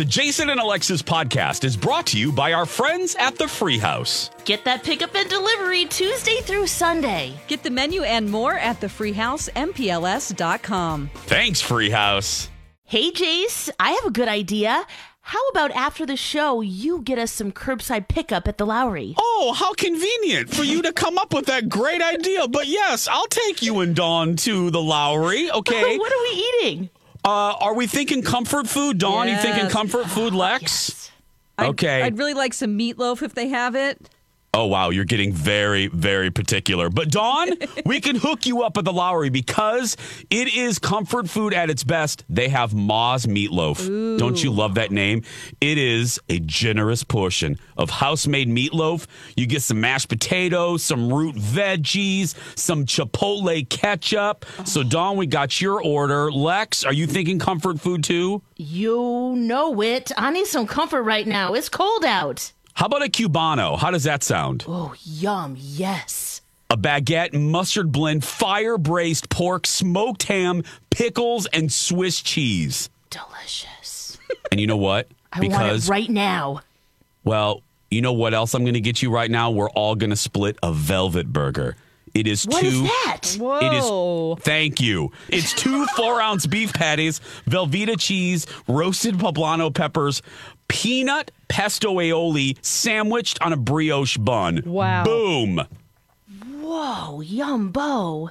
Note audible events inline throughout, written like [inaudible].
The Jason and Alexis podcast is brought to you by our friends at the Free House. Get that pickup and delivery Tuesday through Sunday. Get the menu and more at thefreehousempls.com. Thanks, Free House. Hey, Jace, I have a good idea. How about after the show, you get us some curbside pickup at the Lowry? Oh, how convenient for you to come up with that great idea. But yes, I'll take you and Dawn to the Lowry, [laughs] okay? what are we eating? Uh, are we thinking comfort food? Dawn, you thinking comfort food, Lex? Yes. I'd- Okay. I'd, really like some meatloaf if they have it. Oh, wow. You're getting very, very particular. But, Dawn, [laughs] we can hook you up at the Lowry because it is comfort food at its best. They have Ma's Meatloaf. Don't you love that name? It is a generous portion of house made meatloaf. You get some mashed potatoes, some root veggies, some chipotle ketchup. So, oh. Dawn, we got your order. Lex, are you thinking comfort food too? You know it. I need some comfort right now. It's cold out. How about a Cubano? How does that sound? Oh, yum. Yes. a baguette, mustard blend, fire braised pork, smoked ham, pickles, and Swiss cheese. Delicious. And you know what? I want it right now. well, you know what else I'm going to get you right now? We're all going to split a velvet burger. It is What two. is that? Whoa! It is. Thank you. It's two four ounce beef patties, Velveeta cheese, roasted poblano peppers, peanut pesto aioli sandwiched on a brioche bun. Wow. Boom. Whoa, yumbo.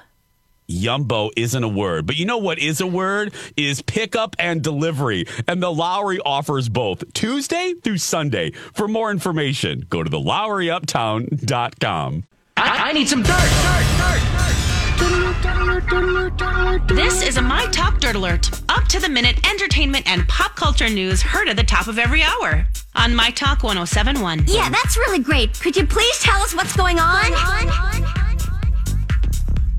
Yumbo isn't a word, but you know what is a word? Is pickup and delivery. And the Lowry offers both Tuesday through Sunday. For more information, go to the LowryUptown.com. I, I need some dirt, dirt, dirt, dirt. This is a My Talk Dirt Alert. Up to the minute entertainment and pop culture news heard at the top of every hour on My Talk 1071. Yeah, that's really great. Could you please tell us what's going on?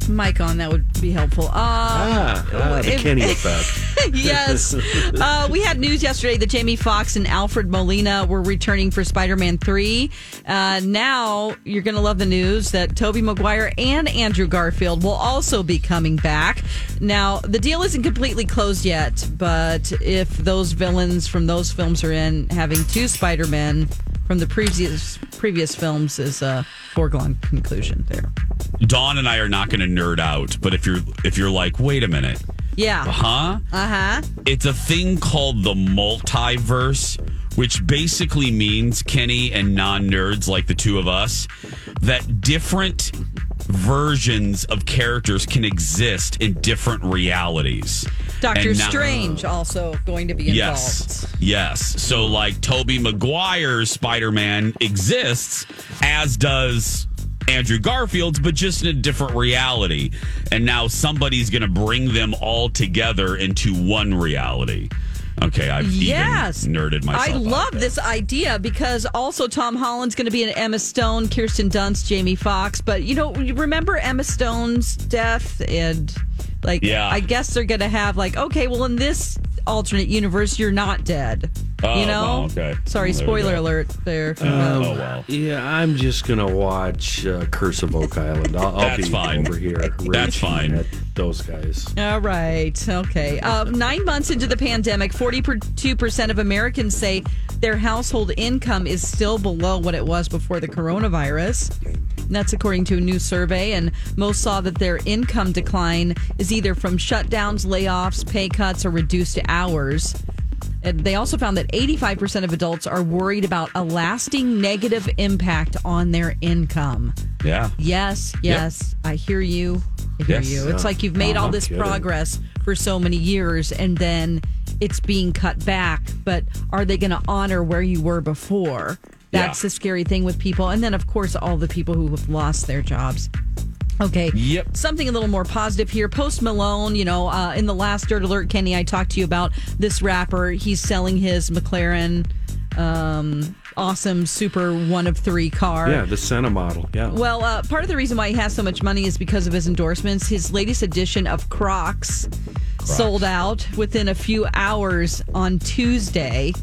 Mic on, that would be helpful. Uh, Ah, ah, the if- Kenny effect. [laughs] yes. Uh, we had news yesterday that Jamie Foxx and Alfred Molina were returning for Spider Man 3. Uh, now you're going to love the news that Tobey Maguire and Andrew Garfield will also be coming back. Now, the deal isn't completely closed yet, but if those villains from those films are in, having two Spider Men from the previous previous films is a foregone conclusion there. Dawn and I are not going to nerd out, but if you're if you're like, wait a minute, Yeah. Uh huh? Uh huh. It's a thing called the multiverse, which basically means Kenny and non nerds like the two of us that different versions of characters can exist in different realities. Doctor now- Strange also going to be involved. Yes. Yes. So like Tobey Maguire's Spider-Man exists as does Andrew Garfield's but just in a different reality. And now somebody's going to bring them all together into one reality. Okay, I've Yes. even nerded myself. I love this idea because also Tom Holland's going to be in Emma Stone, Kirsten Dunst, Jamie Foxx. But you know, you remember Emma Stone's death and like, Yeah. I guess they're going to have like, okay, well, in this alternate universe, you're not dead. Oh, you know? well, okay. Sorry, Well, there spoiler alert there. Oh well. Yeah, I'm just gonna watch uh, Curse of Oak Island. I'll, I'll That's be fine. over here. That's fine. At those guys. All right. Okay. Uh, nine months into the pandemic, 42% of Americans say their household income is still below what it was before the coronavirus. That's according to a new survey. And most saw that their income decline is either from shutdowns, layoffs, pay cuts, or reduced hours. And they also found that 85% of adults are worried about a lasting negative impact on their income. Yeah. Yes, yes, I hear you. I hear Yes. you. It's like you've made all no this kidding. progress for so many years and then it's being cut back. But are they going to honor where you were before? That's Yeah. the scary thing with people. And then, of course, all the people who have lost their jobs. Okay. Yep. Something a little more positive here. Post Malone, you know, uh, in the last Dirt Alert, Kenny, I talked to you about this rapper. He's selling his McLaren um, awesome super one of three car. Yeah, the Senna model. Yeah. Well, uh, part of the reason why he has so much money is because of his endorsements. His latest edition of Crocs, sold out within a few hours on Tuesday.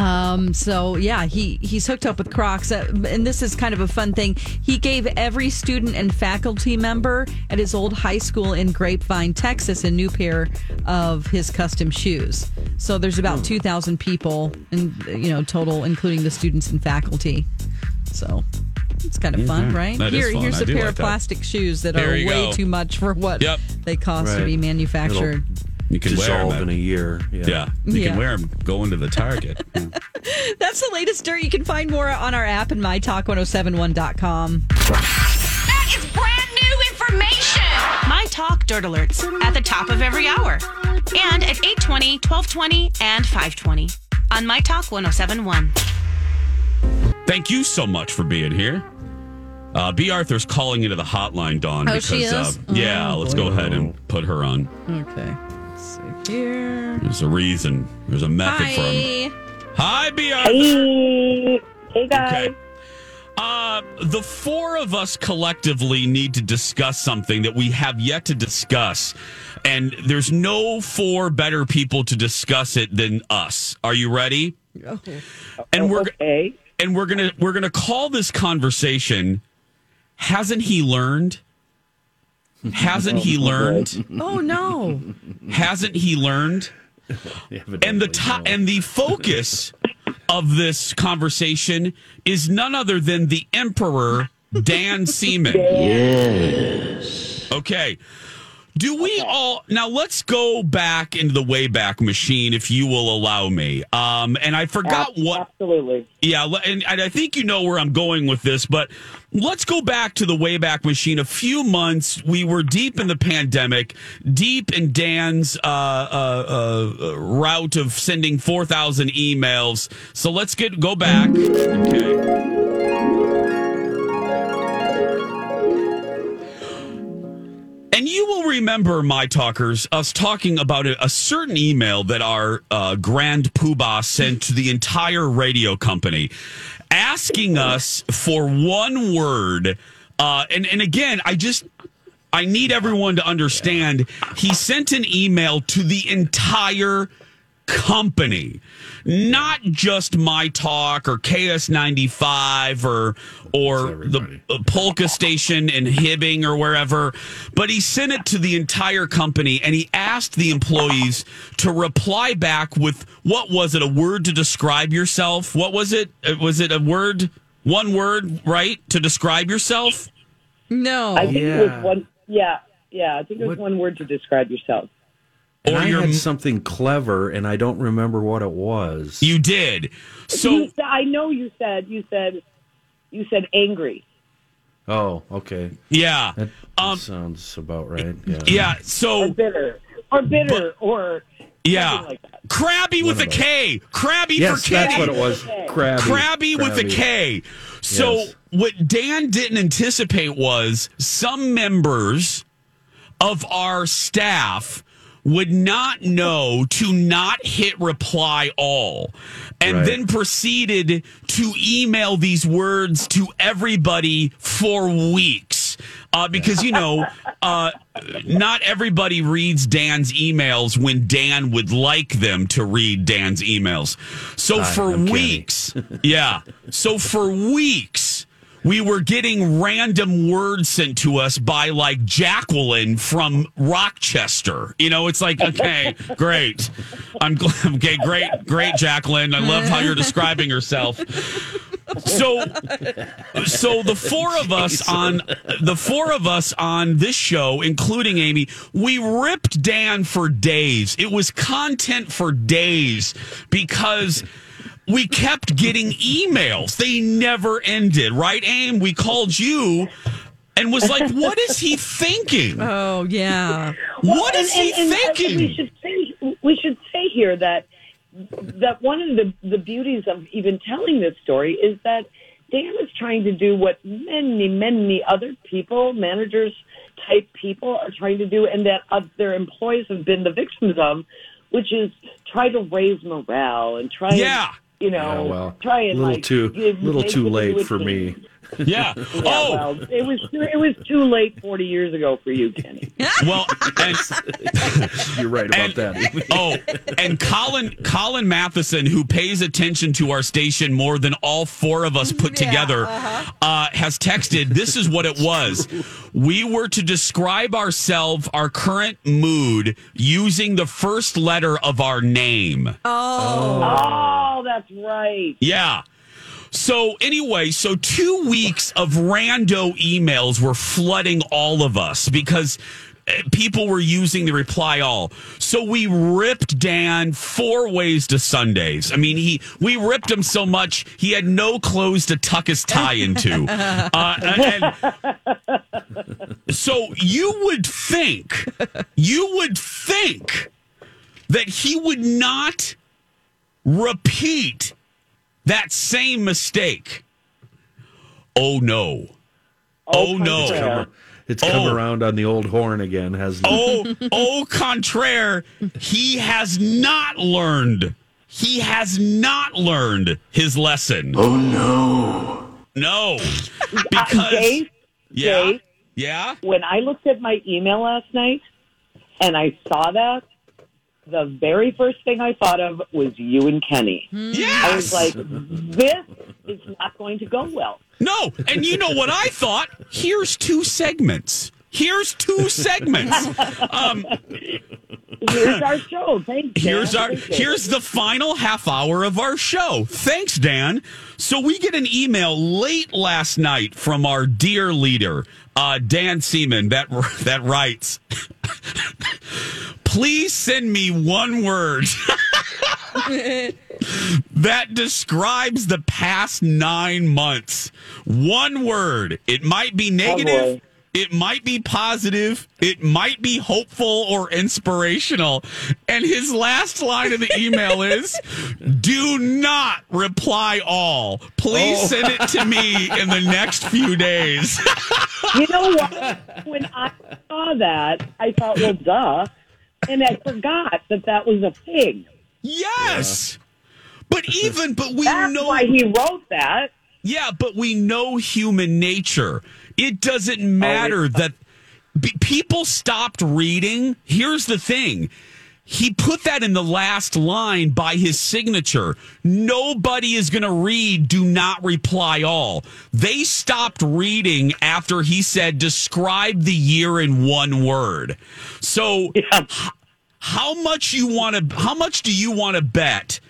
Um, so yeah, he he's hooked up with Crocs, uh, and this is kind of a fun thing. He gave every student and faculty member at his old high school in Grapevine, Texas, a new pair of his custom shoes. So there's about two thousand people, in you know total, including the students and faculty. So it's kind of fun, right? That Here, fun. here's I a pair like of that. plastic shoes that There are way go. too much for what Yep. they cost to be manufactured. You can wear them. in a year. Yeah. yeah, you Yeah. can wear them going to the Target. [laughs] That's the latest dirt. You can find more on our app and mytalk1071.com. That is brand new information. My Talk Dirt Alerts at the top of every hour. And at 820, 1220, and 520 on My Talk 1071. Thank you so much for being here. Uh, Bea Arthur's calling into the hotline, Dawn. Oh, because, she is? Uh, yeah, Oh, let's go ahead and put her on. Okay. Let's here. There's a reason. There's a method for him. Hi. Hi, B. Hey, hey guys. Okay. Uh, the four of us collectively need to discuss something that we have yet to discuss. And there's no four better people to discuss it than us. Are you ready? And we're Okay. and we're gonna we're gonna call this conversation hasn't he learned [laughs] hasn't he learned [laughs] Oh no. hasn't he learned [laughs] and the to- and the focus of this conversation is none other than the emperor Dan Seaman. Yes. Okay. Do we all now? Let's go back into the Wayback Machine, if you will allow me. Um, and I forgot what Absolutely. yeah, and, and I think you know where I'm going with this, but let's go back to the Wayback Machine. A few months, we were deep in the pandemic, deep in Dan's uh, uh, uh, route of sending 4,000 emails. So let's get go back. Okay. You will remember, my talkers, us talking about a, a certain email that our uh, grand poobah sent to the entire radio company, asking us for one word. Uh, and and again, I just I need everyone to understand. He sent an email to the entire company, not just my talk or KS95 or or the uh, polka station in Hibbing or wherever, but he sent it to the entire company and he asked the employees to reply back with what was it a word to describe yourself? What was it? Uh, Was it a word? One word, right, to describe yourself? No. I think it was one. Yeah, yeah. I think it was What- one word to describe yourself. And Or I your- had something clever, and I don't remember what it was. You did. So You I know you said you said you said angry. oh, okay. yeah, That um, sounds about right. Yeah. yeah. Or So bitter. Or bitter. or yeah, like crabby with a One of K. Crabby Yes, for K. that's what it was. Crabby. Crabby with a K. So Yes. what Dan didn't anticipate was some members of our staff would not know to not hit reply all and Right. then proceeded to email these words to everybody for weeks. Uh, because you know [laughs] uh, not everybody reads dan's emails when dan would like them to read dan's emails. So for I'm weeks yeah. So for weeks we were getting random words sent to us by like Jacqueline from Rochester. You know, it's like, okay, great. I'm gl- [laughs] okay, great, great, Jacqueline. I love how you're describing yourself. So, so the four of us on the four of us on this show, including Amy, we ripped Dan for days. It was content for days because we kept getting emails. They never ended, right, Aim? We called you and was like, what is he thinking? [laughs] oh yeah. What is he and, and we should say we should say here that that one of the the beauties of even telling this story is that Dan is trying to do what many many other people, managers type people, are trying to do, and that uh, their employees have been the victims of, which is try to raise morale and try Yeah. You know, Yeah, well, try and little like too, give- little too late for me. Yeah. [laughs] Yeah, oh, well, it was too, it was too late forty years ago for you, Kenny. [laughs] well, and, [laughs] You're right about And- that. Oh, and Colin Colin Matheson, who pays attention to our station more than all four of us put together, uh, has texted. This is what it was. We were to describe ourselves, our current mood, using the first letter of our name. Oh. Oh, that's right. Yeah. So anyway, so two weeks of rando emails were flooding all of us because uh, people were using the reply all. So we ripped Dan four ways to Sundays. I mean, he we ripped him so much he had no clothes to tuck his tie into. [laughs] Uh, and, so you would think, you would think that he would not repeat that same mistake. Oh no. Oh, no. contraire. It's come Oh. around on the old horn again, hasn't it? Oh, [laughs] au contraire, he has not learned. He has not learned his lesson. Oh no. No. [laughs] Uh, Because Dave, yeah. Dave, Yeah. when I looked at my email last night and I saw that, the very first thing I thought of was you and Kenny. Yes. I was like, this is not going to go well. No, and you know what I thought? Here's two segments. Here's two segments. [laughs] Um, Here's our show. Thanks. Dan. here's our here's the final half hour of our show. Thanks, Dan. So we get an email late last night from our dear leader, uh, Dan Seaman, that [laughs] that writes, [laughs] "Please send me one word." that describes the past nine months. One word. It might be negative. boy. It might be positive. It might be hopeful or inspirational. And his last line of the email [laughs] is Do not reply all. Please oh. send it to me in the next few days. [laughs] You know what? When I saw that, I thought, well, duh. And I forgot that that was a pig. yes. But even, but we That's know. why he wrote that. Yeah, but we know human nature. It doesn't matter that b- people stopped reading. Here's the thing. He put that in the last line by his signature. Nobody is going to read do not reply all. They stopped reading after he said describe the year in one word. So Yeah. how much you want to how much do you want to bet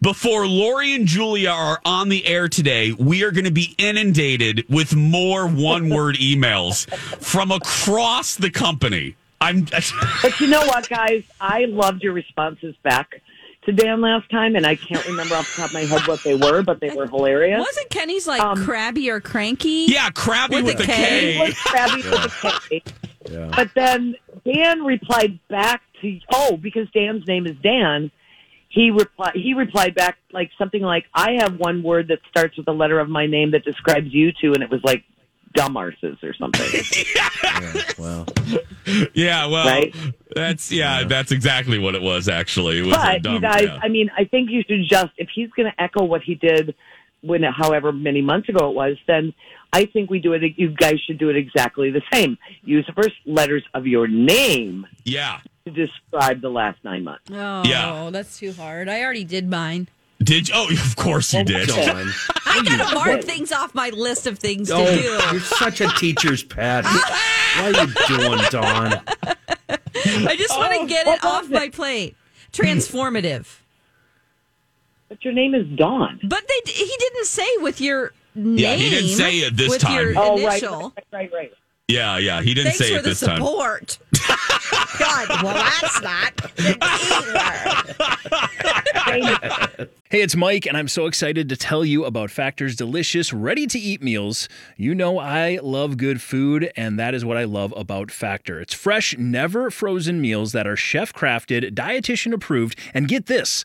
before Lori and Julia are on the air today, we are going to be inundated with more one word [laughs] emails from across the company. I'm [laughs] But you know what, guys? I loved your responses back to Dan last time, and I can't remember off the top of my head what they were, but they were hilarious. Wasn't Kenny's like Um, crabby or cranky? yeah, crabby With with, a a K. K. He was crabby with a K. Yeah. But then Dan replied back to oh, because Dan's name is Dan. He replied. He replied back like something like, "I have one word that starts with the letter of my name that describes you two," and it was like dumb dumbarses or something. [laughs] yeah, Well, [laughs] Yeah, well, Right? that's yeah, that's exactly what it was. Actually, it was a but dumb, you guys, yeah. I mean, I think you should just if he's going to echo what he did when, however many months ago it was, then I think we do it. You guys should do it exactly the same. Use the first letters of your name yeah. To describe the last nine months. Oh, Yeah. that's too hard. I already did mine. Did you? Oh, [laughs] of course you oh did. Dawn. [laughs] I gotta mark things off my list of things to Oh, do. you're such a teacher's pet. [laughs] What are you doing, Dawn? I just want to oh, get it off was my plate. Transformative. But your name is Dawn. But they he didn't say with your name. Yeah, he didn't say it this with time. Your Oh, right, initial. right, right, right. Yeah, yeah. He didn't Thanks say for it the this time. support. [laughs] God, well, that's not either. [laughs] Hey, it's Mike, and I'm so excited to tell you about Factor's delicious, ready to eat meals. You know, I love good food, and that is what I love about Factor. It's fresh, never frozen meals that are chef crafted, dietitian approved, and get this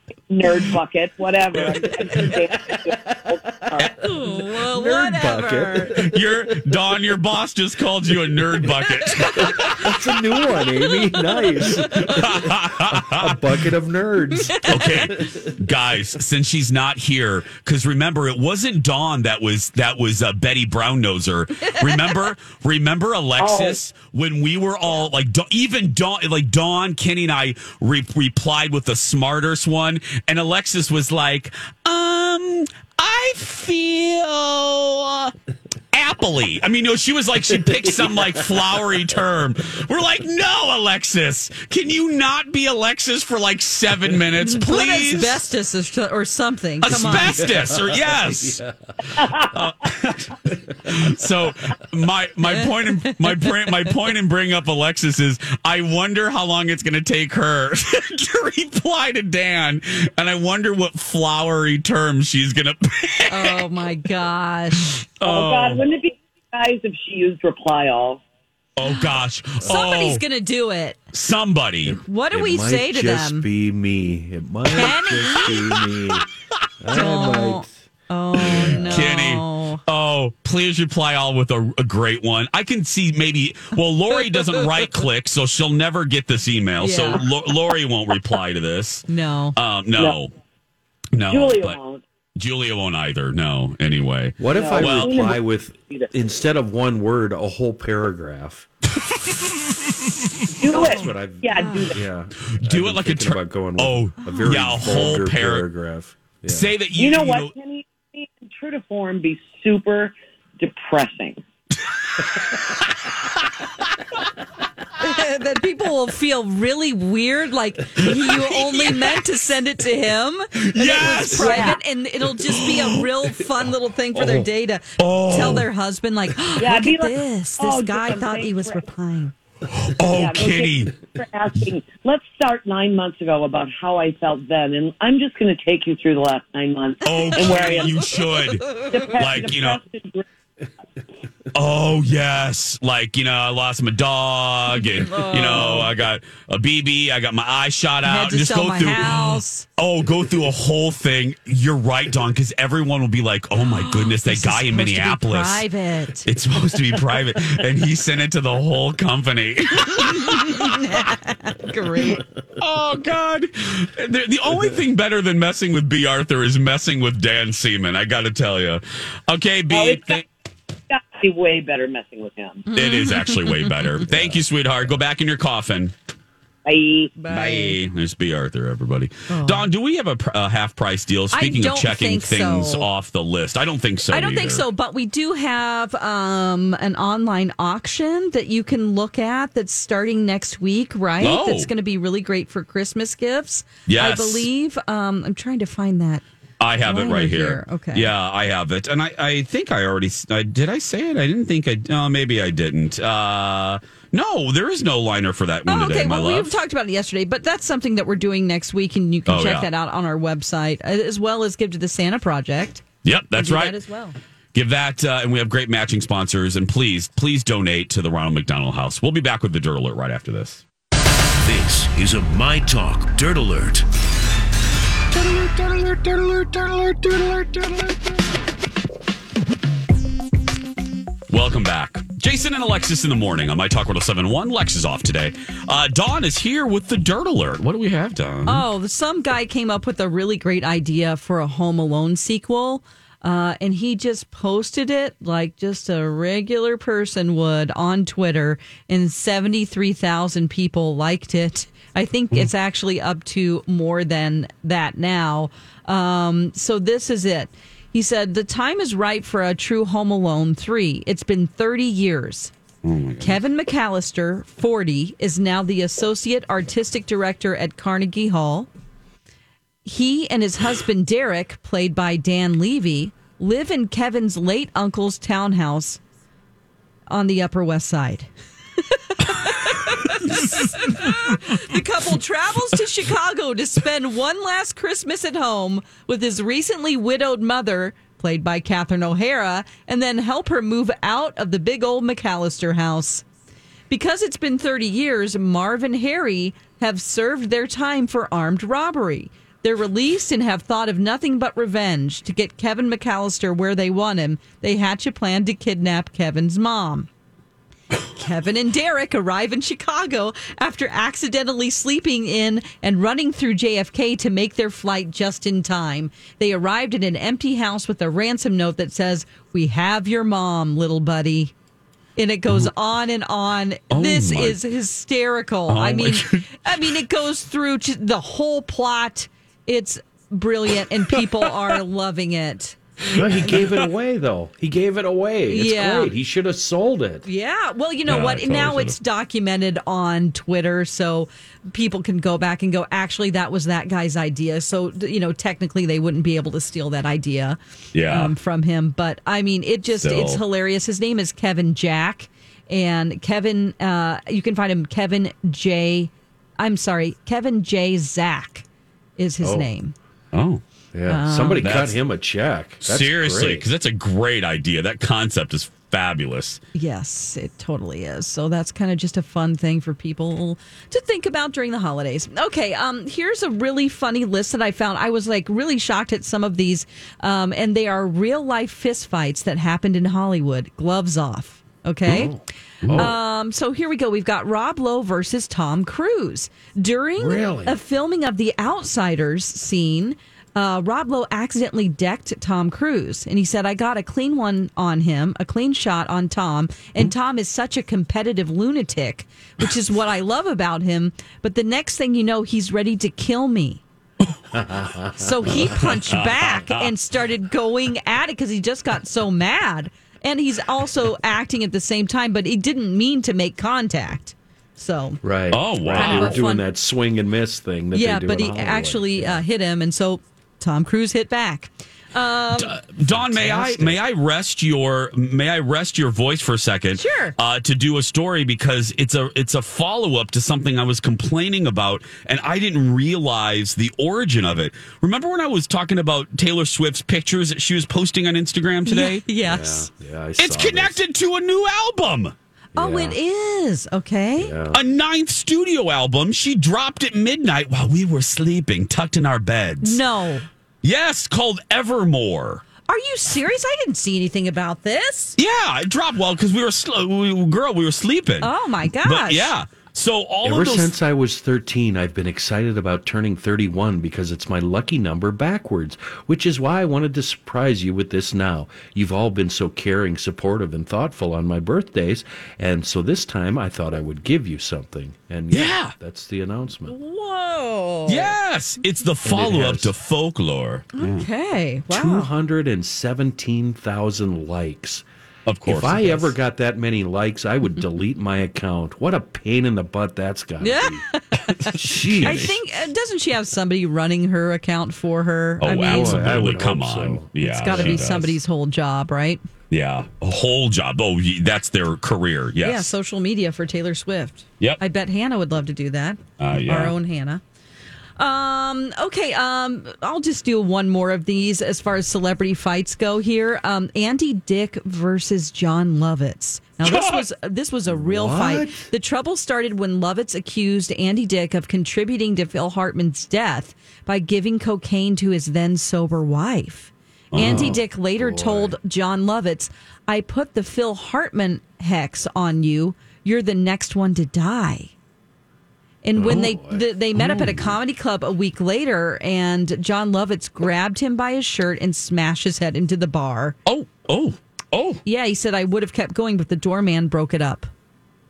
Nerd bucket, whatever. I'm- I'm sure Dan- Well, Nerd whatever. bucket. Your Don, your boss just called you a nerd bucket. [laughs] That's a new one, Amy. Nice. a bucket of nerds. okay, guys, since she's not here, because remember, it wasn't Dawn that was that was uh, Betty Brown noser. Remember, [laughs] remember Alexis when we were all like, even Dawn, like Dawn, Kenny, and I re- replied with the smartest one, and Alexis was like, um, I feel. Appley. I mean, no, she was like, she picked some like flowery term. We're like, no, Alexis. Can you not be Alexis for like seven minutes, Put please? asbestos or, or something. Come on. asbestos or yes [laughs] Uh, [laughs] so my my point in my point my point in bringing up alexis is i wonder how long it's going to take her [laughs] to reply to dan and i wonder what flowery term she's going to Oh my gosh. oh, God, wouldn't it be guys if she used reply all? oh gosh Somebody's oh, going to do it. somebody What do it we might say to just them? be me. It might just be me. [laughs] I Don't. might. Oh no. Kenny. Oh, please reply all with a, a great one. I can see maybe. Well, Lori doesn't [laughs] right click, so she'll never get this email. So Yeah. Lo- Lori won't reply to this. No. Um, no, no. Julia but won't. Julia won't either. No. Anyway. What if I Well- reply with instead of one word, a whole paragraph? Do That's it. what I've. Yeah, do that. Yeah. Do I've it like a thinking tur- about going oh, with Oh, a very yeah, a whole vulgar para- paragraph. Yeah. Say that you. You know you what, Kenny? True to form, be super depressing. [laughs] [laughs] that people will feel really weird, like you [laughs] only meant to send it to him. And Yes! it was private, and it'll just be a real fun little thing for their oh. day to oh. tell their husband, like, oh, Yeah, look at like, this. This oh, guy thought he was amazing. replying. Oh, Yeah, okay. Kenny. For asking, let's start nine months ago about how I felt then, and I'm just going to take you through the last nine months. Oh, and where I am. you should. Dep- like, you know- depressed and Oh yes, like you know, I lost my dog, and you oh. know, I got a BB, I got my eye shot out. had to just sell go my through. house. Oh, go through a whole thing. You're right, Dawn, because everyone will be like, "Oh my [gasps] goodness, that guy in supposed to be Minneapolis." private. It's supposed to be private, and he sent it to the whole company. [laughs] [laughs] Great. oh God! The, the only thing better than messing with Bea Arthur is messing with Dan Seaman. I got to tell you. Okay, B. Oh, it's th- got to be way better messing with him. it is actually way better. [laughs] Thank you, sweetheart. Go back in your coffin. Bye. Bye. There's Bea Arthur, everybody. Dawn, do we have a, pr- a half price deal? Speaking don't of checking think things so. off the list, I don't think so. I don't think either. so, but we do have um, an online auction that you can look at that's starting next week, right? Oh. That's going to be really great for Christmas gifts. Yes. I believe. Um, I'm trying to find that. I have it right here. here. Okay. Yeah, I have it, and I, I think I already s- I, did. I say it. I didn't think I. Oh, maybe I didn't. Uh, no, there is no liner for that one Oh, today, okay. my Well, love. we've talked about it yesterday, but that's something that we're doing next week, and you can Oh, check yeah. that out on our website, as well as give to the Santa Project. yep, that's Do right. That as well. Give that, uh, and we have great matching sponsors. And please, please donate to the Ronald McDonald House. We'll be back with the Dirt Alert right after this. This is a My Talk Dirt Alert. Welcome back. Jason and Alexis in the morning on My Talk 1071. Lex is off today. Uh, Dawn is here with the Dirt Alert. What do we have, Dawn? Oh, some guy came up with a really great idea for a Home Alone sequel. Uh, and he just posted it like just a regular person would on Twitter, and 73,000 people liked it. I think it's actually up to more than that now. Um, so, this is it. He said, The time is ripe for a true Home Alone 3. It's been 30 years. Kevin McAllister, 40, is now the Associate Artistic Director at Carnegie Hall. He and his husband, Derek, played by Dan Levy, live in Kevin's late uncle's townhouse on the Upper West Side. [laughs] [laughs] the couple travels to Chicago to spend one last Christmas at home with his recently widowed mother, played by Catherine O'Hara, and then help her move out of the big old McAllister house. Because it's been 30 years, Marv and Harry have served their time for armed robbery. They're released and have thought of nothing but revenge. To get Kevin McAllister where they want him, they hatch a plan to kidnap Kevin's mom. Kevin and Derek arrive in Chicago after accidentally sleeping in and running through JFK to make their flight just in time. They arrived in an empty house with a ransom note that says, We have your mom, little buddy. And it goes oh. on and on. Oh this my- is hysterical. Oh I mean, I mean, it goes through the whole plot. It's brilliant, and people are [laughs] loving it. No, he gave it away though. He gave it away. It's Yeah. great. He should have sold it. Yeah. Well, you know Yeah, what? Now it's documented on Twitter, so people can go back and go, actually, that was that guy's idea. So, you know, technically they wouldn't be able to steal that idea Yeah. um, from him. But I mean, it just, it's hilarious. His name is Kevin Jack. And Kevin, uh, you can find him Kevin J. I'm sorry, Kevin J. Zach is his Oh. name. Oh. Yeah. Somebody cut him a check. That's Seriously, because that's a great idea. That concept is fabulous. Yes, it totally is. So that's kind of just a fun thing for people to think about during the holidays. Okay, um, here's a really funny list that I found. I was like really shocked at some of these, um, and they are real life fistfights that happened in Hollywood. Gloves off. Okay. Um, so here we go. We've got Rob Lowe versus Tom Cruise. During Really? a filming of the Outsiders scene, uh, Rob Lowe accidentally decked Tom Cruise. And he said, I got a clean one on him, a clean shot on Tom. And Tom is such a competitive lunatic, which is what I love about him. But the next thing you know, he's ready to kill me. [laughs] So he punched back and started going at it because he just got so mad. And he's also acting at the same time, but he didn't mean to make contact. So Right. Oh, wow. Kind They of were doing fun- that swing and miss thing that yeah, they do but he Hollywood. actually uh, hit him, and so Tom Cruise hit back. Dawn, may I may I rest your may I rest your voice for a second? Sure. Uh, to do a story because it's a it's a follow up to something I was complaining about, and I didn't realize the origin of it. Remember when I was talking about Taylor Swift's pictures that she was posting on Instagram today? yes. Yeah, I It's saw connected to a new album. Oh, Yeah. it is. Okay. A ninth studio album she dropped at midnight while we were sleeping, tucked in our beds. No. Yes, called Evermore. Are you serious? I didn't see anything about this. Yeah, it dropped well because we were sl- we, girl, we were sleeping. Oh my gosh. But yeah, so all Ever of those. since I was 13, I've been excited about turning 31 because it's my lucky number backwards, which is why I wanted to surprise you with this now. You've all been so caring, supportive, and thoughtful on my birthdays, and so this time I thought I would give you something. And yeah, Yeah. that's the announcement. Whoa. yes, it's the follow up has- to folklore. Okay. Wow. 217,000 likes. Of course, If I it ever got that many likes, I would delete my account. What a pain in the butt that's got to Yeah. be. Jeez. I think uh, doesn't she have somebody running her account for her? Oh, I mean, absolutely! I would Come on, so. yeah, it's got to be does. somebody's whole job, right? Yeah, a whole job. Oh, that's their career. Yes. Yeah, social media for Taylor Swift. Yep. I bet Hannah would love to do that. Uh, yeah. Our own Hannah. Um, okay, um, I'll just do one more of these as far as celebrity fights go here. Um, Andy Dick versus Jon Lovitz. Now this was this was a real What? fight. The trouble started when Lovitz accused Andy Dick of contributing to Phil Hartman's death by giving cocaine to his then sober wife. Andy Dick later told Jon Lovitz, I put the Phil Hartman hex on you. You're the next one to die. And when they oh, th- they met up at a mm. comedy club a week later, and Jon Lovitz grabbed him by his shirt and smashed his head into the bar. Oh, oh, oh. Yeah, he said I would have kept going, but the doorman broke it up.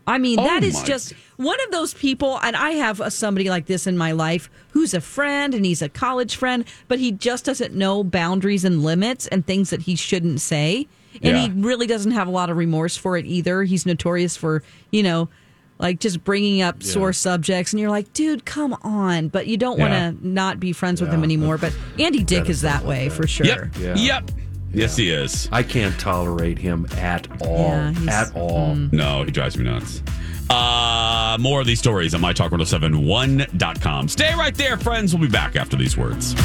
I mean, Oh that is my- just one of those people, and I have a, somebody like this in my life who's a friend and he's a college friend, but he just doesn't know boundaries and limits and things that he shouldn't say. And Yeah. he really doesn't have a lot of remorse for it either. He's notorious for, you know, like just bringing up sore subjects. And you're like, dude, come on. But you don't Yeah. want to not be friends with him anymore. But Andy Dick is that way for sure. Yep. Yeah. Yep. Yes, he is. I can't tolerate him at all. Yeah, at all. No, he drives me nuts. Uh, more of these stories at mytalk1071.com. Stay right there, friends. We'll be back after these words.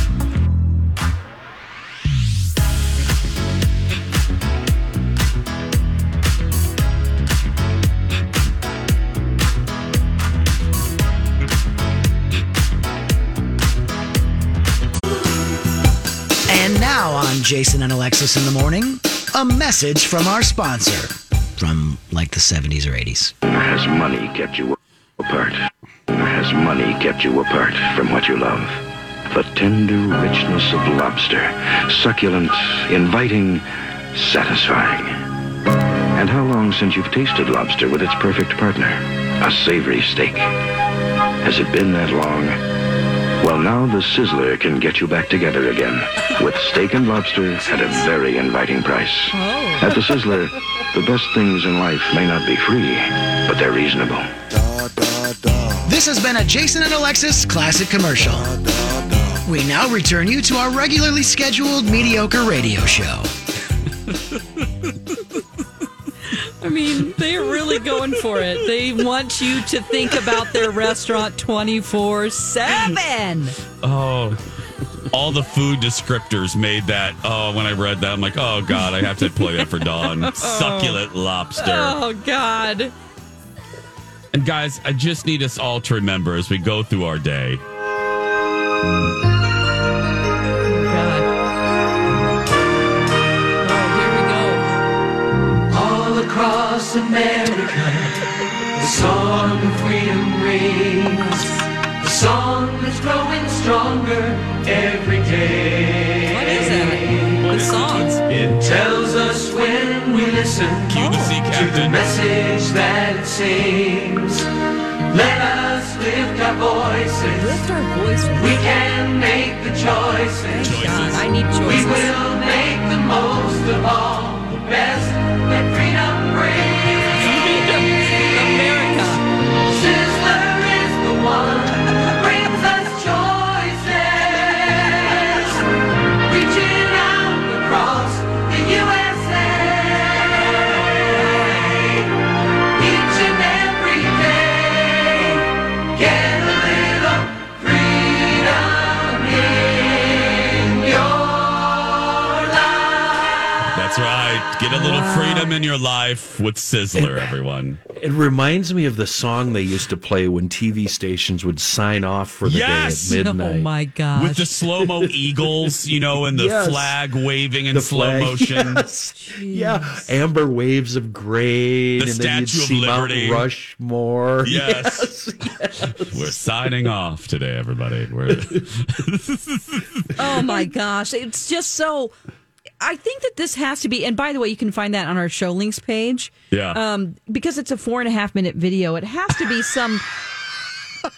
Now on Jason and Alexis in the morning, a message from our sponsor from like the 70s or 80s. Has money kept you apart? Has money kept you apart from what you love? The tender richness of lobster, succulent, inviting, satisfying. And how long since you've tasted lobster with its perfect partner? A savory steak. Has it been that long? Well, now the Sizzler can get you back together again with steak and lobster at a very inviting price. Oh. At the Sizzler, the best things in life may not be free, but they're reasonable. This has been a Jason and Alexis classic commercial. We now return you to our regularly scheduled mediocre radio show. I mean, they're really going for it. They want you to think about their restaurant 24 7. Oh, all the food descriptors made that. Oh, when I read that, I'm like, oh, God, I have to play that for Dawn. [laughs] Oh. Succulent lobster. Oh, God. And guys, I just need us all to remember as we go through our day. Across America, the song of freedom rings. The song that's growing stronger every day. What is that? The songs. It tells us when we listen Cue the to the message that it sings. Let us lift our voices. Lift our voice. We can make the choices. God, I need choices. We will make the most of all the best that freedom brings. A little ah. freedom in your life with Sizzler, everyone. It reminds me of the song they used to play when TV stations would sign off for the Yes! day at midnight. Oh, my gosh. With the slow mo [laughs] eagles, you know, and the Yes. flag waving in The slow flag, motion. [laughs] yes. Yeah, amber waves of grain, The and then you'd Statue of see Mount Liberty. Rushmore. [laughs] Yes. We're signing off today, everybody. We're Oh my gosh. It's just so. I think that this has to be, and by the way, you can find that on our show links page. Yeah. Um, because it's a four and a half minute video, it has to be some.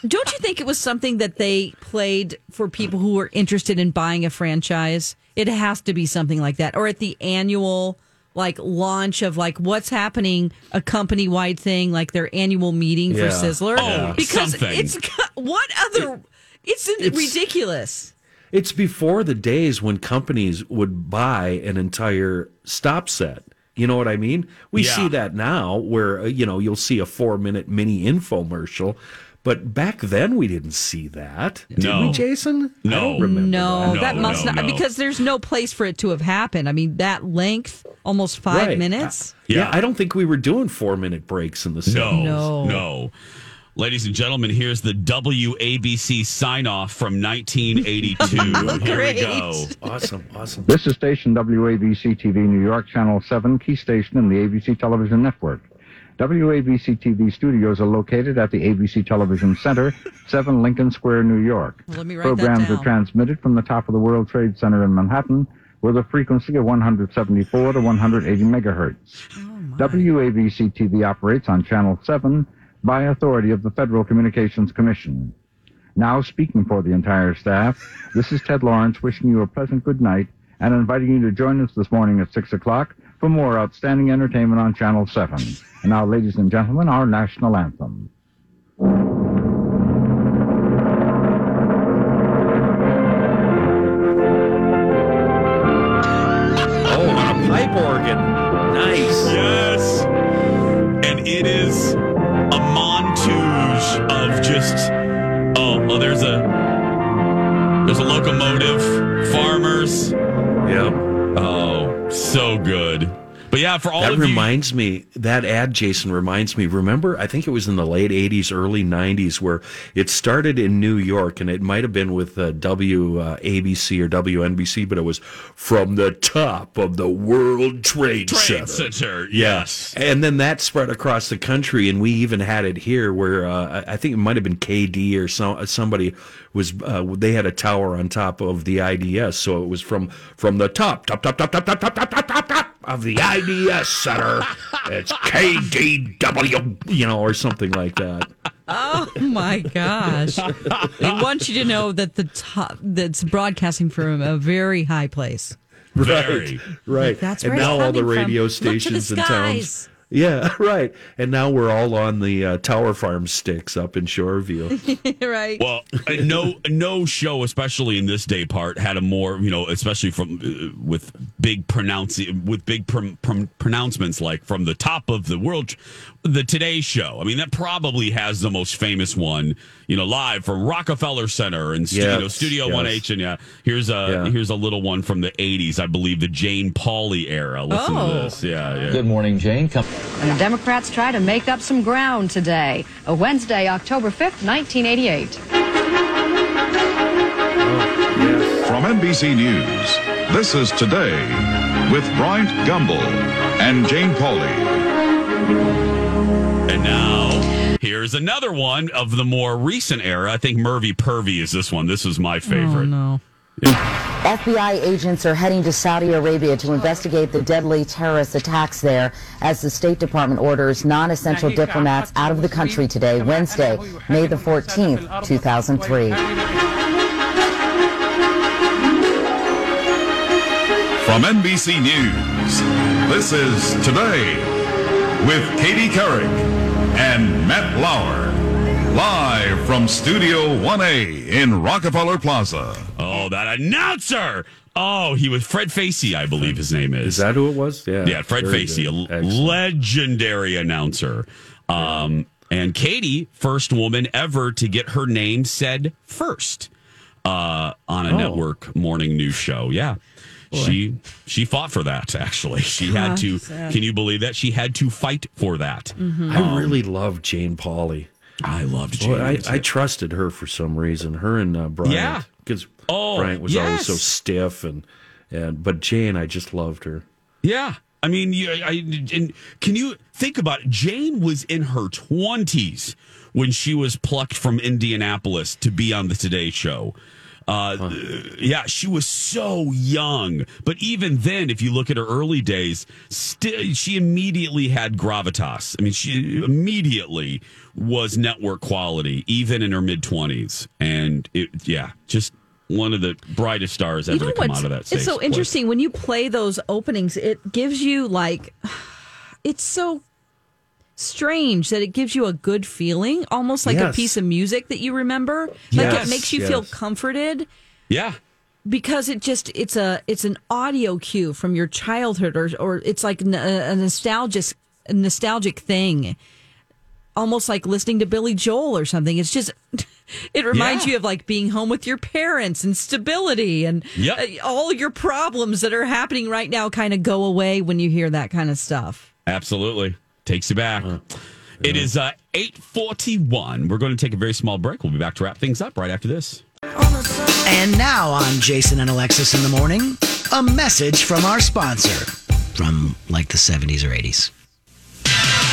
Don't you think it was something that they played for people who were interested in buying a franchise? It has to be something like that, or at the annual like launch of like what's happening, a company wide thing, like their annual meeting for Sizzler. Oh, because something. it's [laughs] what other? It's, ridiculous. It's before the days when companies would buy an entire stop set. You know what I mean? We Yeah. see that now where, uh, you know, you'll see a four minute mini infomercial. But back then we didn't see that. Did No. we, Jason? I No. don't remember No, No, that must no, not no. because there's no place for it to have happened. I mean, that length, almost five Right. minutes. Yeah. Yeah. I don't think we were doing four minute breaks in the no, 70s. No. no. Ladies and gentlemen, here's the WABC sign off from 1982. [laughs] Here we go. Awesome, awesome. This is station WABC TV New York, Channel 7, key station in the ABC Television Network. WABC TV studios are located at the ABC Television Center, [laughs] 7 Lincoln Square, New York. Well, let me write that Programs down. are transmitted from the top of the World Trade Center in Manhattan with a frequency of 174 to 180 megahertz. Oh WABC TV operates on Channel 7 by authority of the Federal Communications Commission. Now, speaking for the entire staff, this is Ted Lawrence wishing you a pleasant good night and inviting you to join us this morning at 6 o'clock for more outstanding entertainment on Channel 7. And now, ladies and gentlemen, our national anthem. But for all that of you reminds me that ad jason reminds me remember i think it was in the late 80s early 90s where it started in new york and it might have been with uh, wabc or wnbc but it was from the top of the world trade, Trade center Center, Yeah. yes. and then that spread across the country and we even had it here where uh, i think it might have been kd or some, somebody was uh, they had a tower on top of the IDS so it was from from the top top top top top top top top, top of the IDS Center. It's KDW, you know, or something like that. Oh my gosh! they want you to know that the top that's broadcasting from a very high place. Very. Right, right. That's and it's now all the from. radio Look to the stations and towns. Skies. Yeah, [laughs] right. And now we're all on the uh, Tower Farm sticks up in Shoreview. [laughs] right. Well, uh, no, no show, especially in this day part, had a more you know, especially from uh, with big pronouncing with big pr- pr- pronouncements like from the top of the world, the Today Show. I mean, that probably has the most famous one. You know, live from Rockefeller Center and stu- you know, Yes, Studio yes. One H. And yeah, here's a Yeah. here's a little one from the '80s, I believe, the Jane Pauley era. Listen Oh. to this. Yeah, yeah. Good morning, Jane. Come. And the Democrats try to make up some ground today. A Wednesday, October 5th, 1988. From NBC News, this is Today with Bryant Gumbel and Jane Pauley. And now here's another one of the more recent era. I think Mervy Pervy is this one. This is my oh, favorite. no. FBI agents are heading to Saudi Arabia to investigate the deadly terrorist attacks there as the State Department orders non essential diplomats out of the country today, Wednesday, May the 14th, 2003. From NBC News, this is Today with Katie Couric and Matt Lauer. Live from Studio 1A in Rockefeller Plaza. Oh, that announcer! Oh, he was Fred Facey, I believe his name is. Is that who it was? Yeah. Yeah, Fred Facey, a good. l- Excellent. legendary announcer. Um, and Katie, first woman ever to get her name said first uh, on a Oh. network morning news show. Yeah. She she fought for that actually. She had to Sad. can you believe that? She had to fight for that. I really love Jane Pauley. I loved Boy, Jane. I. I trusted her for some reason. Her and uh, Bryant. Yeah. Because Oh, Bryant was always so stiff and and but Jane, I just loved her. Yeah. I mean, you, I, and can you think about it? Jane was in her 20s when she was plucked from Indianapolis to be on the Today Show. Uh, Yeah, she was so young. But even then, if you look at her early days, sti- she immediately had gravitas. I mean, she immediately was network quality, even in her mid 20s. And it, yeah, just one of the brightest stars ever You know to come out of that it's so place. interesting when you play those openings. It gives you like [sighs] it's so strange that it gives you a good feeling, almost like a piece of music that you remember. Like Yes, it makes you feel comforted Yeah. because it just it's a it's an audio cue from your childhood or or it's like n- a nostalgic a nostalgic thing almost like listening to Billy Joel or something it's just [laughs] it reminds Yeah. you of like being home with your parents and stability and Yep. uh, all your problems that are happening right now kind of go away when you hear that kind of stuff Absolutely. Takes you back. It is uh, 841. We're going to take a very small break. We'll be back to wrap things up right after this. And now on Jason and Alexis in the morning, a message from our sponsor from like the 70s or 80s.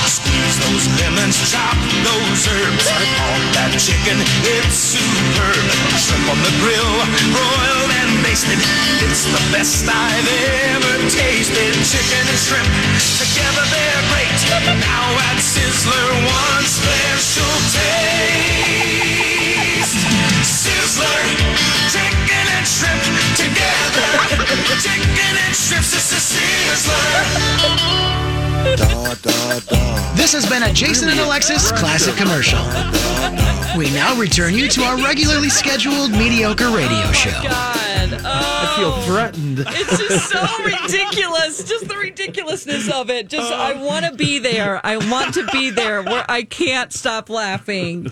Squeeze those lemons, chop those herbs. On that chicken, it's superb. Shrimp on the grill, broiled and basted. It's the best I've ever tasted. Chicken and shrimp, together they're great. Now at Sizzler, one special taste. Sizzler, chicken and shrimp together. [laughs] Chicken and shrimp, Sizzler. This has been a Jason and Alexis classic commercial. We now return you to our regularly scheduled mediocre radio oh show. God. I feel oh. threatened. It's just so ridiculous. Just the ridiculousness of it. Just I oh. want to be there. I want to be there where I can't stop laughing.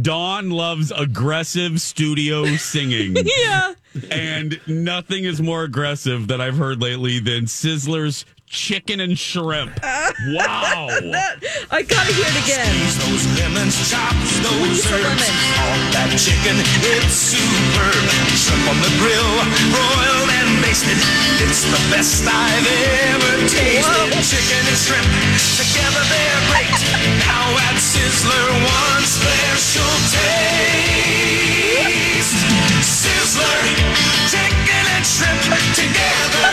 Dawn loves aggressive studio singing. [laughs] Yeah. And nothing is more aggressive that I've heard lately than Sizzler's chicken and shrimp. Wow. [laughs] I gotta hear it again. Squeeze those lemons, chop those Squeeze herbs. All that chicken, it's superb. Shrimp on the grill, broiled and basted. It's the best I've ever tasted. Chicken and shrimp, together they're great. Now at Sizzler, one special taste. Sizzler, chicken and shrimp together.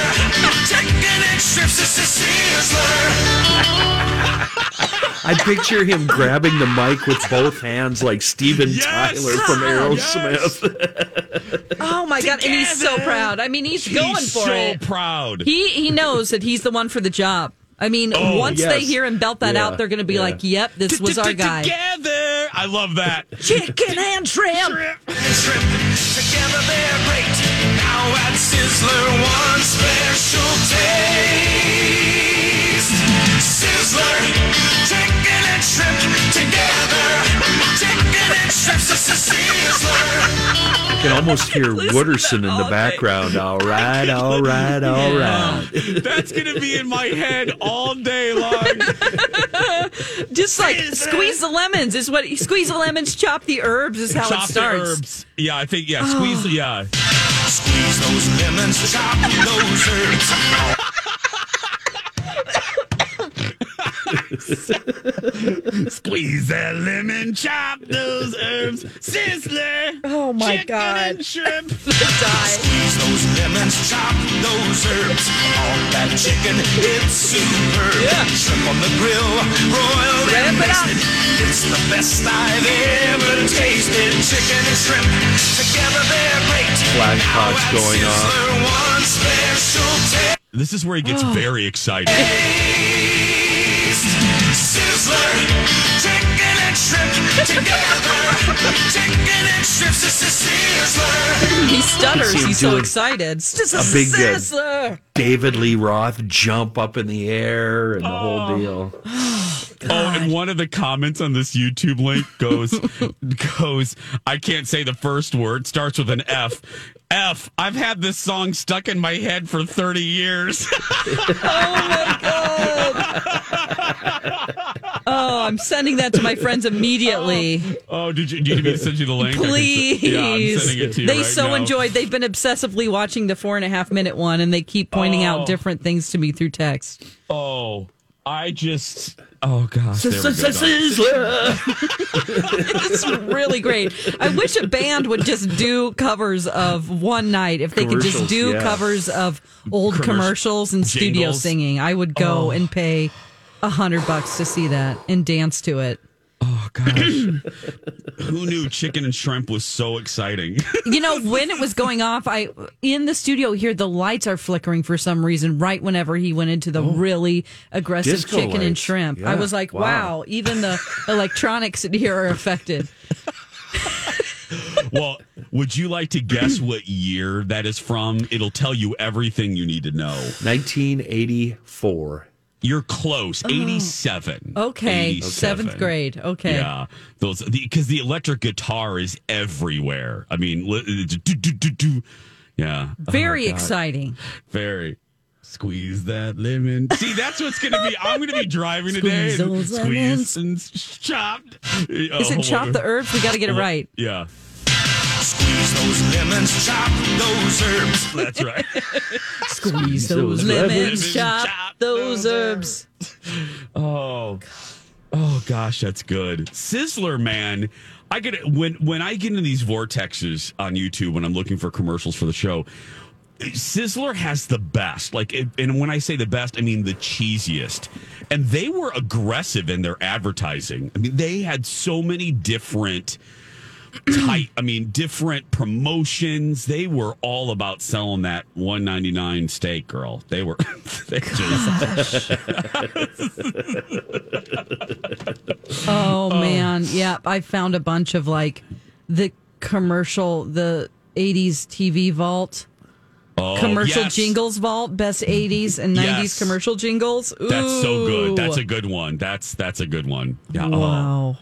Chicken and shrimp, Sizzler. I picture him grabbing the mic with both hands like Steven Tyler from Aerosmith. Oh my god! And he's so proud. I mean, he's, He's going for so it. So proud. He he knows that he's the one for the job. I mean, Oh, once they hear him belt that Yeah, out, they're going to be yeah. like, "Yep, this was our guy." Together. I love that. Chicken and shrimp. shrimp. Together they're great. Now at Sizzler, one special taste. Sizzler, chicken and shrimp together. Chicken and shrimp, Sizzler. I can almost [laughs] hear Wooderson in the background. All right, all right, all right. That's going to be in my head all day long. [laughs] Just like squeeze the lemons is what squeeze the lemons, chop the herbs is how Chop it the herbs. Yeah, I think, yeah, squeeze, oh. yeah. Squeeze those lemons, chop those herbs. [laughs] [laughs] Squeeze that lemon, chop those herbs, sizzler. Oh my chicken God. and shrimp. [laughs] Squeeze those lemons, chop those herbs. All that chicken, it's superb. Shrimp on the grill, broiled and Wrap it up. It's the best I've ever tasted. Chicken and shrimp, together they're great. Flashpots Now going off. Sizzler, one special taste. This is where he gets oh. very excited. Sizzler, chicken and shrimp together. chicken and shrimp, sizzler. [laughs] He stutters. See He's so doing excited. A big uh, Sizzler. David Lee Roth jump up in the air and the whole deal. [sighs] Oh, and one of the comments on this YouTube link goes [laughs] goes, I can't say the first word, starts with an F. F. I've had this song stuck in my head for 30 years. [laughs] Oh, I'm sending that to my friends immediately. oh, oh did you do you need me to send you the link? I can Please. yeah, I'm sending it to you they right so now. enjoyed. They've been obsessively watching the four and a half minute one, and they keep pointing Oh. out different things to me through text. Oh, I just Oh gosh. there we go, Dawn. [laughs] it's really great. I wish a band would just do covers of one night. If they could just do yeah. covers of old Commercial- commercials and studio jingles. singing, I would go Oh. and pay a hundred bucks to see that and dance to it. Oh gosh. [clears throat] Who knew chicken and shrimp was so exciting? [laughs] You know, when it was going off, I in the studio here, the lights are flickering for some reason. Right whenever he went into the oh. really aggressive Disco chicken and shrimp, Yeah. I was like, Wow. wow. Even the [laughs] electronics in here are affected. [laughs] well, would you like to guess [clears throat] what year that is from? It'll tell you everything you need to know. 1984. You're close. 87. Oh. Okay, 87. seventh grade. Okay. Yeah. Those because the, electric guitar is everywhere. I mean, do, do, do, do. yeah. Oh, Very Oh, exciting. Very. Squeeze that lemon. See, that's what's going to be. I'm going to be driving today. Squeeze and Squeeze and chopped. Is it oh, chop the herbs? We got to get it right. Yeah. Squeeze those lemons, chop those herbs. That's right. [laughs] Squeeze those those lemons, lemons, chop chop those herbs. Oh. Oh gosh, that's good. Sizzler, man. I get when when I get into these vortexes on YouTube when I'm looking for commercials for the show. Sizzler has the best. Like, it, and when I say the best, I mean the cheesiest. And they were aggressive in their advertising. I mean, they had so many different tight. I mean, different promotions. They were all about selling that one ninety nine steak, girl. They were. [laughs] They just, [laughs] oh, oh man, yeah. I found a bunch of like the commercial, the '80s TV vault, Oh, commercial yes. jingles vault, best '80s and '90s Yes. commercial jingles. That's so good. That's a good one. That's that's a good one. Yeah. oh. Wow. And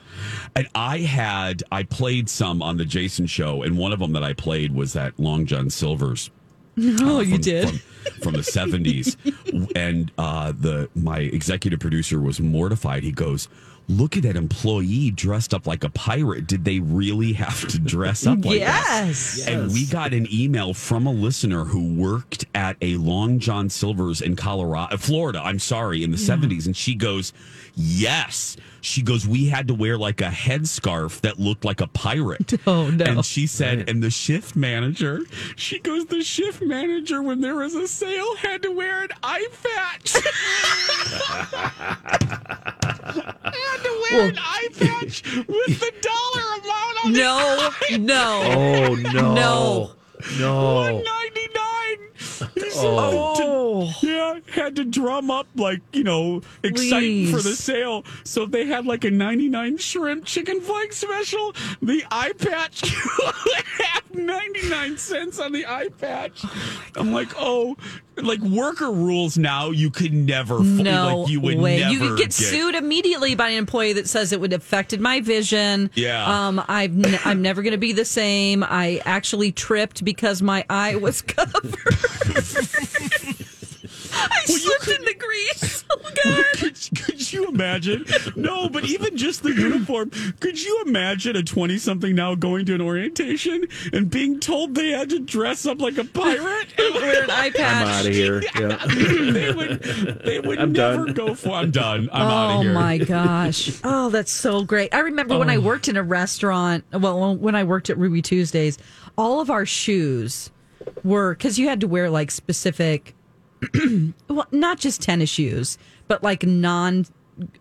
I had I played some on the Jason show, and one of them that I played was that Long John Silver's. [laughs] Oh, you from- did. from, from the seventies, [laughs] and uh, the my executive producer was mortified. He goes, "Look at that employee dressed up like a pirate. Did they really have to dress up like that?" Yes. And we got an email from a listener who worked at a Long John Silver's in Colorado, uh, Florida. I'm sorry, in the seventies, and she goes, "Yes." She goes, "We had to wear like a headscarf that looked like a pirate." [laughs] Oh no. And she said, and the shift manager, she goes, the shift manager, when there was a sale, had to wear an eye patch. [laughs] [laughs] had to wear an eye patch with the [laughs] dollar amount on No, it. no. Oh no. No. No. One ninety nine. Oh. yeah, had to drum up like you know, exciting for the sale. So they had like a ninety nine shrimp chicken flake special. The eye patch [laughs] had ninety nine cents on the eye patch. Oh I'm like, oh, like worker rules now. You could never. No like you would way. never you could get, sued immediately by an employee that says it would have affected my vision. Yeah. Um, I've n- I'm never going to be the same. I actually tripped because my eye was [laughs] covered. [laughs] I slipped in the grease. [laughs] Oh God. could, could you imagine? No, but even just the uniform. Could you imagine a 20 something now going to an orientation and being told they had to dress up like a pirate? [laughs] Wear an eye I'm out of here. Yeah. [laughs] they would, they would I'm never done. go for I'm done. I'm out oh of here. Oh my [laughs] gosh. Oh, that's so great. I remember when I oh. worked in a restaurant, well, when I worked at Ruby Tuesdays, all of our shoes were because you had to wear like specific, [clears throat] well, not just tennis shoes, but like non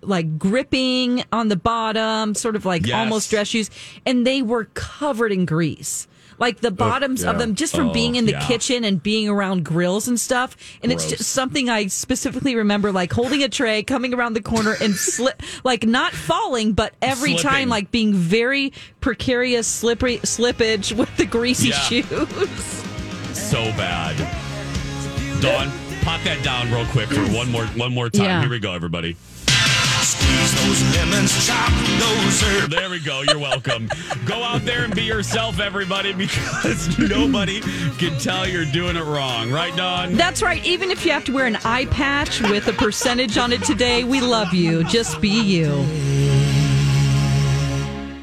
like gripping on the bottom, sort of like Yes. almost dress shoes, and they were covered in grease. Like the bottoms of yeah. them, just from Oh, being in the yeah. kitchen and being around grills and stuff. And it's just something I specifically remember, like holding a tray, coming around the corner and slip, [laughs] like not falling, but every Slipping. time, like being very precarious, slippery slippage with the greasy Yeah. shoes. So bad. Dawn, pop that down real quick for one more one more time. Here we go, everybody. Squeeze those lemons, chop those herbs. There we go. You're welcome. Go out there and be yourself, everybody, [laughs] because nobody can tell you're doing it wrong. Right, Dawn? That's right. Even if you have to wear an eye patch with a percentage on it today, we love you. Just be you.